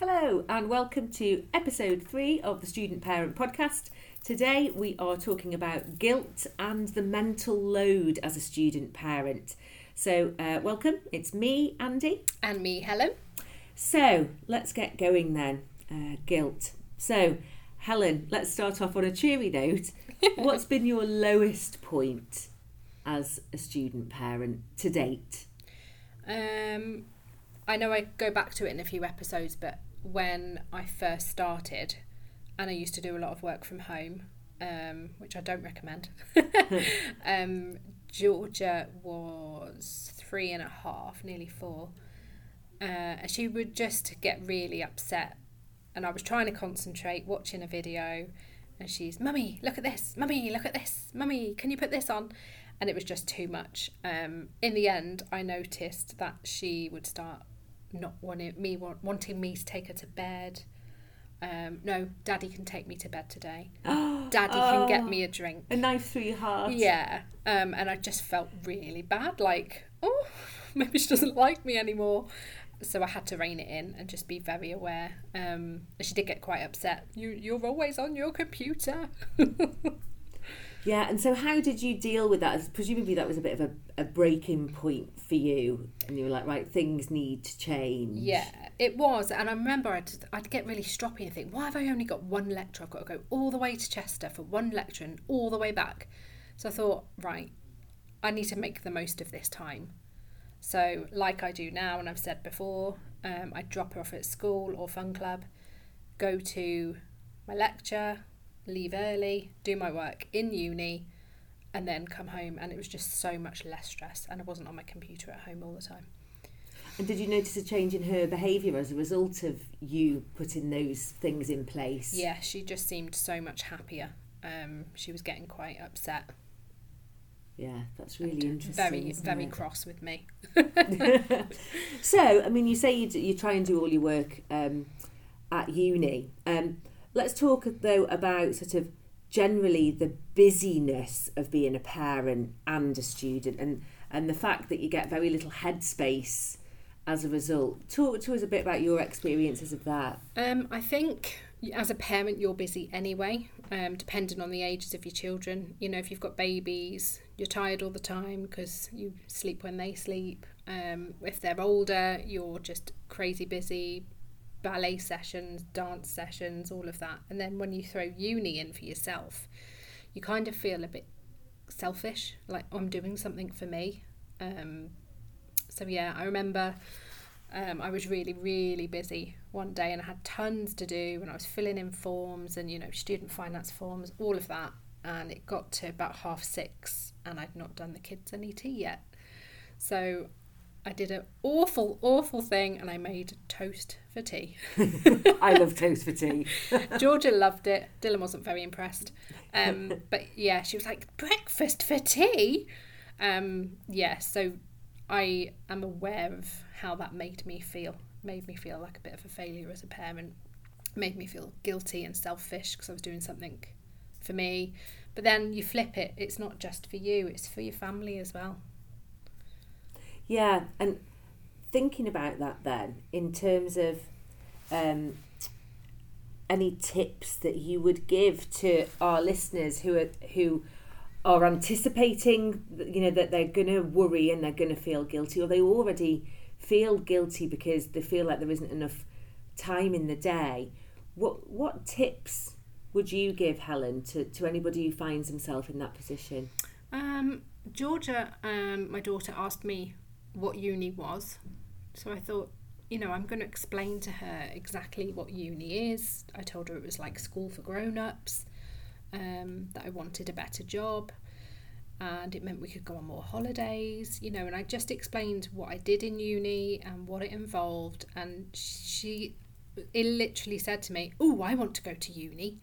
Hello, and welcome to episode three of the Student Parent Podcast. Today we are talking about guilt and the mental load as a student parent. So, uh, welcome, it's me, Andy. And me, Helen. So, let's get going then. Uh, guilt. So, Helen, let's start off on a cheery note. What's been your lowest point as a student parent to date? Um, I know I go back to it in a few episodes, but when I first started, and I used to do a lot of work from home, um, which I don't recommend. um, Georgia was three and a half, nearly four, uh, and she would just get really upset. And I was trying to concentrate, watching a video, and she's, "Mummy, look at this! Mummy, look at this! Mummy, can you put this on?" And it was just too much. Um, in the end, I noticed that she would start not wanting me wanting me to take her to bed. Um, no, Daddy can take me to bed today. Daddy oh, can get me a drink. A knife through your heart. Yeah, um, and I just felt really bad. Like, oh, maybe she doesn't like me anymore. So I had to rein it in and just be very aware. Um, she did get quite upset. You, you're always on your computer. Yeah, and so how did you deal with that? Presumably that was a bit of a, a breaking point for you, and you were like, right, things need to change. Yeah, it was, and I remember I'd, I'd get really stroppy and think, why have I only got one lecture? I've got to go all the way to Chester for one lecture and all the way back. So I thought, right, I need to make the most of this time. So, like I do now, and I've said before, um, I drop her off at school or fun club, go to my lecture, leave early, do my work in uni, and then come home. And it was just so much less stress, and I wasn't on my computer at home all the time. And did you notice a change in her behaviour as a result of you putting those things in place? Yeah, she just seemed so much happier. Um, she was getting quite upset. Yeah, that's really interesting. Very, very it? cross with me. so, I mean, you say you, you try and do all your work um, at uni. Um, Let's talk though about sort of generally the busyness of being a parent and a student and and the fact that you get very little headspace as a result. Talk to us a bit about your experiences of that. Um, I think as a parent, you're busy anyway, um, depending on the ages of your children. You know, if you've got babies, you're tired all the time because you sleep when they sleep. Um, if they're older, you're just crazy busy ballet sessions, dance sessions, all of that. And then when you throw uni in for yourself, you kind of feel a bit selfish, like I'm doing something for me. Um, so yeah, I remember um, I was really, really busy one day and I had tons to do and I was filling in forms and, you know, student finance forms, all of that. And it got to about half six and I'd not done the kids any tea yet. So I did an awful, awful thing and I made toast for tea. I love toast for tea. Georgia loved it. Dylan wasn't very impressed. Um, but yeah, she was like, breakfast for tea? Um, yeah, so I am aware of how that made me feel. Made me feel like a bit of a failure as a parent. Made me feel guilty and selfish because I was doing something for me. But then you flip it, it's not just for you, it's for your family as well. Yeah, and thinking about that then, in terms of um, any tips that you would give to our listeners who are who are anticipating, you know, that they're going to worry and they're going to feel guilty, or they already feel guilty because they feel like there isn't enough time in the day. What what tips would you give Helen to, to anybody who finds himself in that position? Um, Georgia, um, my daughter, asked me what uni was. So I thought, you know, I'm going to explain to her exactly what uni is. I told her it was like school for grown ups, um, that I wanted a better job, and it meant we could go on more holidays, you know. And I just explained what I did in uni and what it involved. And she it literally said to me, Oh, I want to go to uni.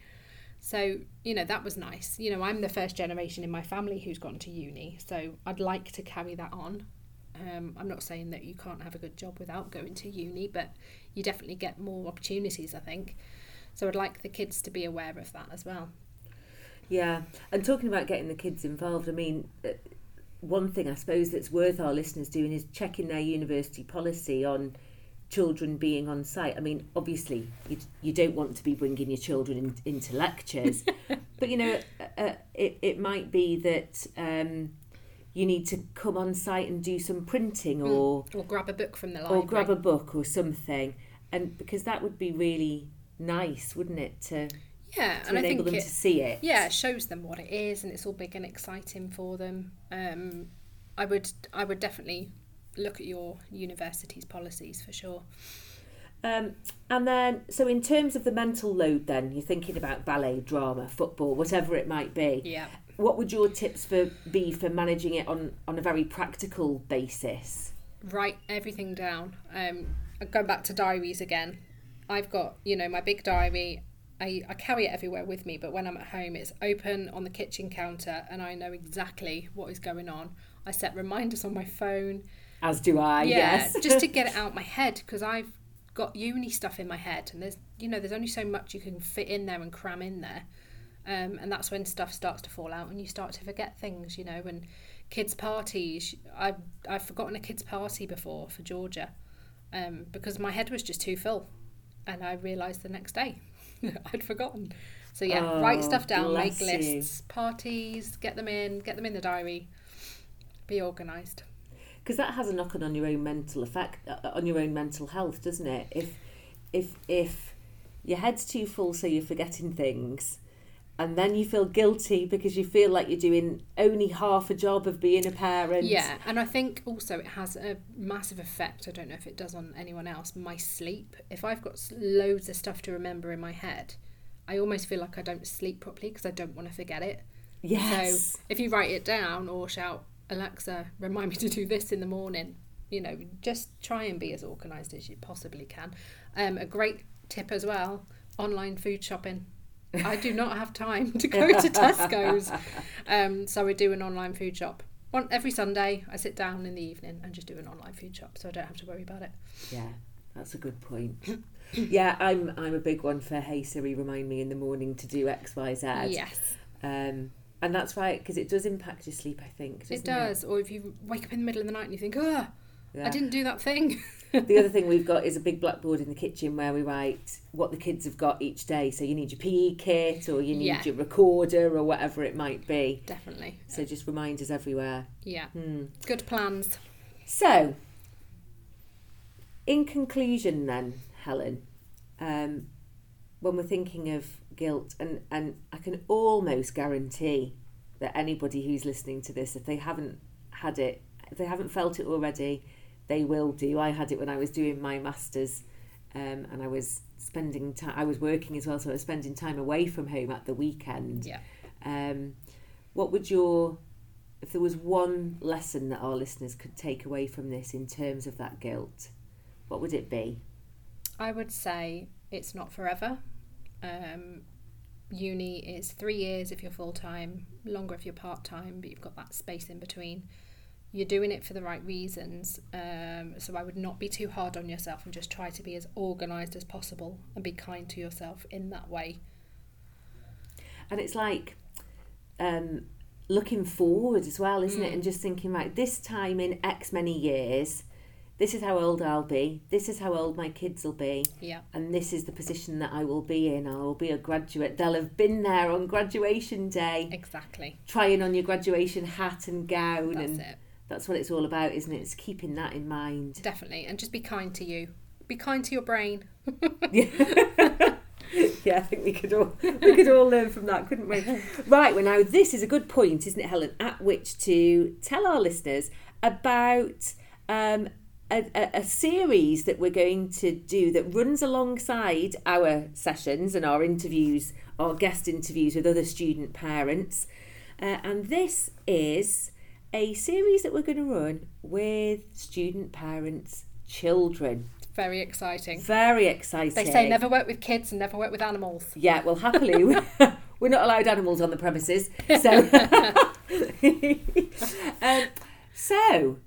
So, you know, that was nice. You know, I'm the first generation in my family who's gone to uni, so I'd like to carry that on. Um, I'm not saying that you can't have a good job without going to uni, but you definitely get more opportunities, I think. So I'd like the kids to be aware of that as well. Yeah, and talking about getting the kids involved, I mean, uh, one thing I suppose that's worth our listeners doing is checking their university policy on children being on site. I mean, obviously, you, you don't want to be bringing your children in, into lectures, but you know, uh, uh, it, it might be that um, you need to come on site and do some printing or or grab a book from the library. or grab a book or something, and because that would be really nice, wouldn't it, to, to yeah, and I enable think them it, to see it? yeah, it shows them what it is, and it's all big and exciting for them. Um, I would I would definitely look at your university's policies for sure. Um, and then, so in terms of the mental load, then you're thinking about ballet, drama, football, whatever it might be. Yeah. What would your tips for be for managing it on on a very practical basis? write everything down. Um, going back to diaries again, I've got you know my big diary. I, I carry it everywhere with me, but when I'm at home, it's open on the kitchen counter, and I know exactly what is going on. I set reminders on my phone. As do I. yeah, yes. just to get it out my head because I've got uni stuff in my head, and there's you know there's only so much you can fit in there and cram in there, um, and that's when stuff starts to fall out and you start to forget things, you know. And kids parties, I've I've forgotten a kids party before for Georgia, um, because my head was just too full, and I realised the next day I'd forgotten. So yeah, Oh, write stuff down, make you. lists, parties, get them in, get them in the diary, be organised. because that has a knock on on your own mental effect uh, on your own mental health doesn't it if if if your head's too full so you're forgetting things and then you feel guilty because you feel like you're doing only half a job of being a parent Yeah, and I think also it has a massive effect. I don't know if it does on anyone else. My sleep. If I've got loads of stuff to remember in my head, I almost feel like I don't sleep properly because I don't want to forget it. yes So if you write it down or shout, Alexa, remind me to do this in the morning, you know, just try and be as organised as you possibly can. Um, a great tip as well online food shopping. I do not have time to go to Tesco's. Um, so I do an online food shop. One, every Sunday, I sit down in the evening and just do an online food shop so I don't have to worry about it. yeah that's a good point yeah i'm i'm a big one for hey siri remind me in the morning to do xyz Yes, um and that's right because it does impact your sleep i think it does. Or if you wake up in the middle of the night and you think, oh, Yeah. I didn't do that thing. the other thing we've got is a big blackboard in the kitchen where we write what the kids have got each day. So you need your PE kit or you need Yeah. your recorder or whatever it might be. Definitely. So just reminders everywhere. Yeah. Hmm. Good plans. So, in conclusion, then, Helen, um, when we're thinking of guilt, and, and I can almost guarantee that anybody who's listening to this, if they haven't had it, if they haven't felt it already, they will do. I had it when I was doing my masters, um, and I was spending time. I was working as well, so I was spending time away from home at the weekend. Yeah. Um, what would your, if there was one lesson that our listeners could take away from this in terms of that guilt, what would it be? I would say it's not forever. Um, uni is three years if you're full time, longer if you're part time, but you've got that space in between. You're doing it for the right reasons. Um, so I would not be too hard on yourself and just try to be as organised as possible and be kind to yourself in that way. And it's like um, looking forward as well, isn't it? Mm. And just thinking, right, this time in X many years, this is how old I'll be, this is how old my kids will be, Yeah. and this is the position that I will be in. I will be a graduate. They'll have been there on graduation day, Exactly. trying on your graduation hat and gown, That's and it. That's what it's all about, isn't it? It's keeping that in mind. Definitely. And just be kind to you. Be kind to your brain. yeah, yeah, I think we could all we could all learn from that, couldn't we? Right, well now this is a good point, isn't it, Helen, at which to tell our listeners about um, a, a, a series that we're going to do that runs alongside our sessions and our interviews, our guest interviews with other student parents. Uh, and this is a series that we're going to run with student parents' children. Very exciting. Very exciting. They say never work with kids and never work with animals. Yeah, well, happily, we're not allowed animals on the premises. So, um, so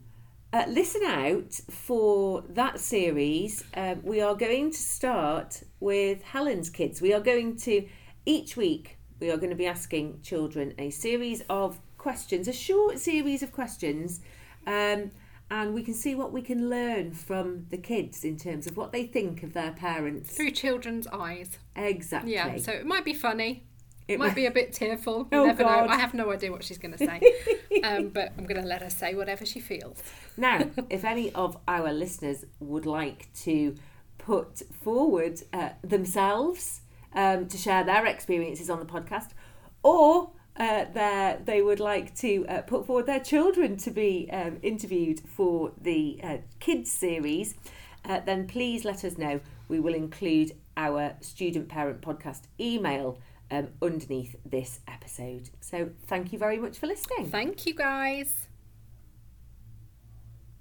uh, listen out for that series. Um, we are going to start with Helen's kids. We are going to, each week, we are going to be asking children a series of questions, a short series of questions. Um, and we can see what we can learn from the kids in terms of what they think of their parents. Through children's eyes. Exactly. Yeah, so it might be funny. It might- be a bit tearful. You Oh, never God. know. I have no idea what she's going to say. um, but I'm going to let her say whatever she feels. Now, if any of our listeners would like to put forward uh, themselves um, to share their experiences on the podcast, or their, they would like to uh, put forward their children to be um, interviewed for the uh, kids series, uh, then please let us know. We will include our student parent podcast email um, underneath this episode. So, thank you very much for listening. Thank you, guys.